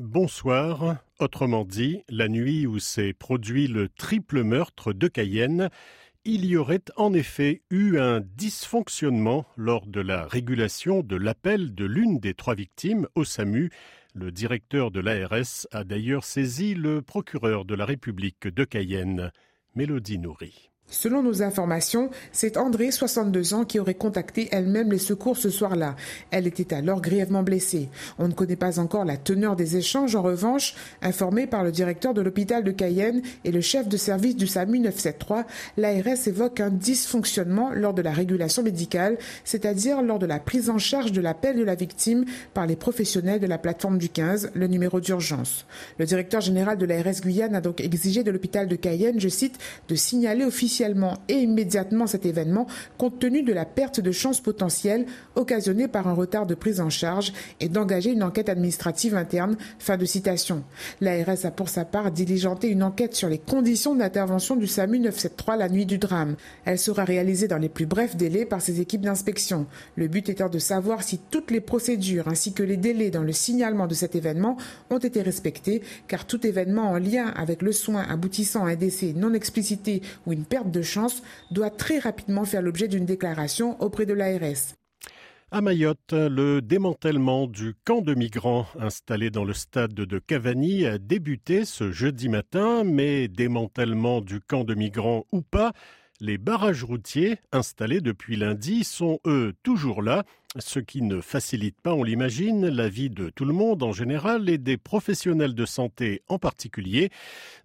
Bonsoir. Autrement dit, la nuit où s'est produit le triple meurtre de Cayenne, il y aurait en effet eu un dysfonctionnement lors de la régulation de l'appel de l'une des trois victimes au SAMU. Le directeur de l'ARS a d'ailleurs saisi le procureur de la République de Cayenne, Mélodie Nourri. Selon nos informations, c'est André, 62 ans, qui aurait contacté elle-même les secours ce soir-là. Elle était alors grièvement blessée. On ne connaît pas encore la teneur des échanges. En revanche, informé par le directeur de l'hôpital de Cayenne et le chef de service du SAMU 973, l'ARS évoque un dysfonctionnement lors de la régulation médicale, c'est-à-dire lors de la prise en charge de l'appel de la victime par les professionnels de la plateforme du 15, le numéro d'urgence. Le directeur général de l'ARS Guyane a donc exigé de l'hôpital de Cayenne, je cite, de signaler officiellement et immédiatement cet événement compte tenu de la perte de chances potentielles occasionnée par un retard de prise en charge et d'engager une enquête administrative interne. Fin de citation. L'ARS a pour sa part diligenté une enquête sur les conditions d'intervention du SAMU 973 la nuit du drame. Elle sera réalisée dans les plus brefs délais par ses équipes d'inspection. Le but étant de savoir si toutes les procédures ainsi que les délais dans le signalement de cet événement ont été respectés, car tout événement en lien avec le soin aboutissant à un décès non explicité ou une perte de chance doit très rapidement faire l'objet d'une déclaration auprès de l'ARS. À Mayotte, le démantèlement du camp de migrants installé dans le stade de Cavani a débuté ce jeudi matin, mais démantèlement du camp de migrants ou pas, les barrages routiers installés depuis lundi sont eux toujours là ce qui ne facilite pas, on l'imagine, la vie de tout le monde en général et des professionnels de santé en particulier,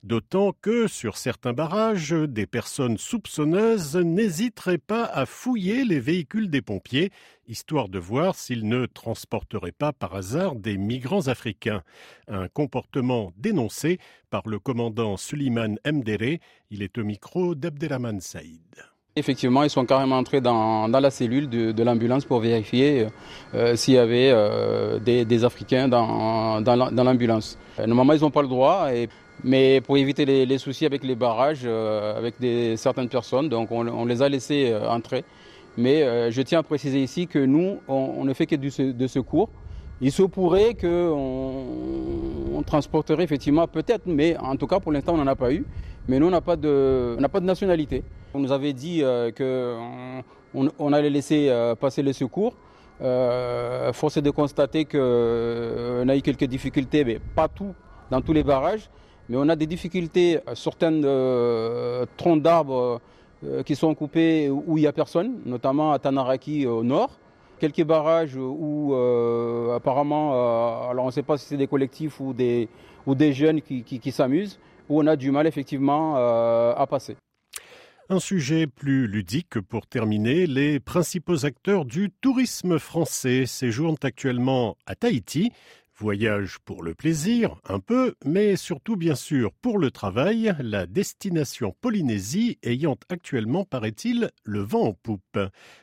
d'autant que sur certains barrages, des personnes soupçonneuses n'hésiteraient pas à fouiller les véhicules des pompiers, histoire de voir s'ils ne transporteraient pas par hasard des migrants africains. Un comportement dénoncé par le commandant Suliman Mdere, il est au micro d'Abdelrahman Saïd. Effectivement, ils sont carrément entrés dans, la cellule de, l'ambulance pour vérifier euh, s'il y avait euh, des, Africains dans, l'ambulance. Euh, normalement, ils n'ont pas le droit, mais pour éviter les, soucis avec les barrages, avec certaines personnes, donc on, les a laissés entrer. Mais je tiens à préciser ici que nous, on, ne fait que du, de secours. Il se pourrait qu'on transporterait effectivement peut-être, mais en tout cas pour l'instant on n'en a pas eu. Mais nous on n'a pas de nationalité. On nous avait dit euh, qu'on on allait laisser euh, passer les secours. Euh, force est de constater qu'on a eu quelques difficultés, mais pas tout, dans tous les barrages. Mais on a des difficultés, certaines troncs d'arbres qui sont coupés où il n'y a personne, notamment à Tanaraki au nord. Quelques barrages où apparemment, alors on ne sait pas si c'est des collectifs ou des, jeunes qui s'amusent, où on a du mal effectivement à passer. Un sujet plus ludique pour terminer, les principaux acteurs du tourisme français séjournent actuellement à Tahiti. Voyage pour le plaisir, un peu, mais surtout bien sûr pour le travail, la destination Polynésie ayant actuellement, paraît-il, le vent en poupe.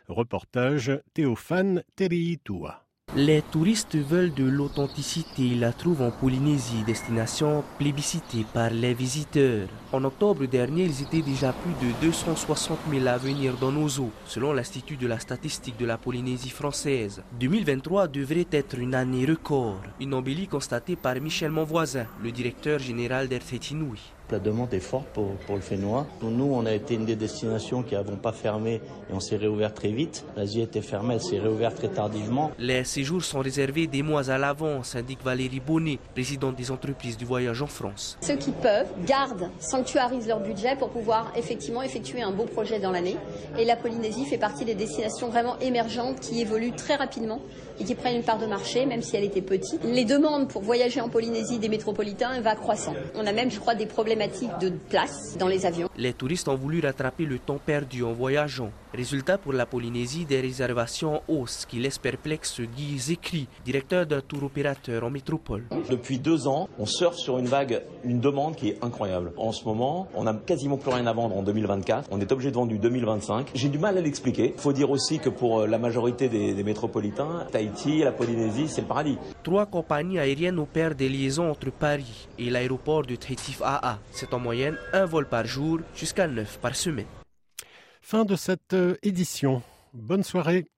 Reportage Théophane Teriitua. Les touristes veulent de l'authenticité. Ils la trouvent en Polynésie, destination plébiscitée par les visiteurs. En octobre dernier, ils étaient déjà plus de 260 000 à venir dans nos eaux, selon l'Institut de la statistique de la Polynésie française. 2023 devrait être une année record, une embellie constatée par Michel Monvoisin, le directeur général d'Erthetinui. La demande est forte pour, pour le Fénois. Nous, on a été une des destinations qui n'avons pas fermé et on s'est réouvert très vite. L'Asie était fermée, elle s'est réouverte très tardivement. Les séjours sont réservés des mois à l'avance, indique Valérie Bonnet, présidente des entreprises du voyage en France. Ceux qui peuvent gardent, sanctuarisent leur budget pour pouvoir effectivement effectuer un beau projet dans l'année. Et la Polynésie fait partie des destinations vraiment émergentes qui évoluent très rapidement et qui prennent une part de marché, même si elle était petite. Les demandes pour voyager en Polynésie des métropolitains va croissant. On a même, je crois, des problèmes Les touristes ont voulu rattraper le temps perdu en voyageant. Résultat pour la Polynésie, des réservations en hausse qui laissent perplexe Guy Zécry, directeur d'un tour opérateur en métropole. Depuis deux ans, on surfe sur une vague, une demande qui est incroyable. En ce moment, on n'a quasiment plus rien à vendre en 2024. On est obligé de vendre du 2025. J'ai du mal à l'expliquer. Il faut dire aussi que pour euh, la majorité des, des métropolitains, Tahiti la Polynésie, c'est le paradis. Trois compagnies aériennes opèrent des liaisons entre Paris et l'aéroport de Tahiti AA. C'est en moyenne un vol par jour jusqu'à neuf par semaine. Fin de cette euh, édition. Bonne soirée.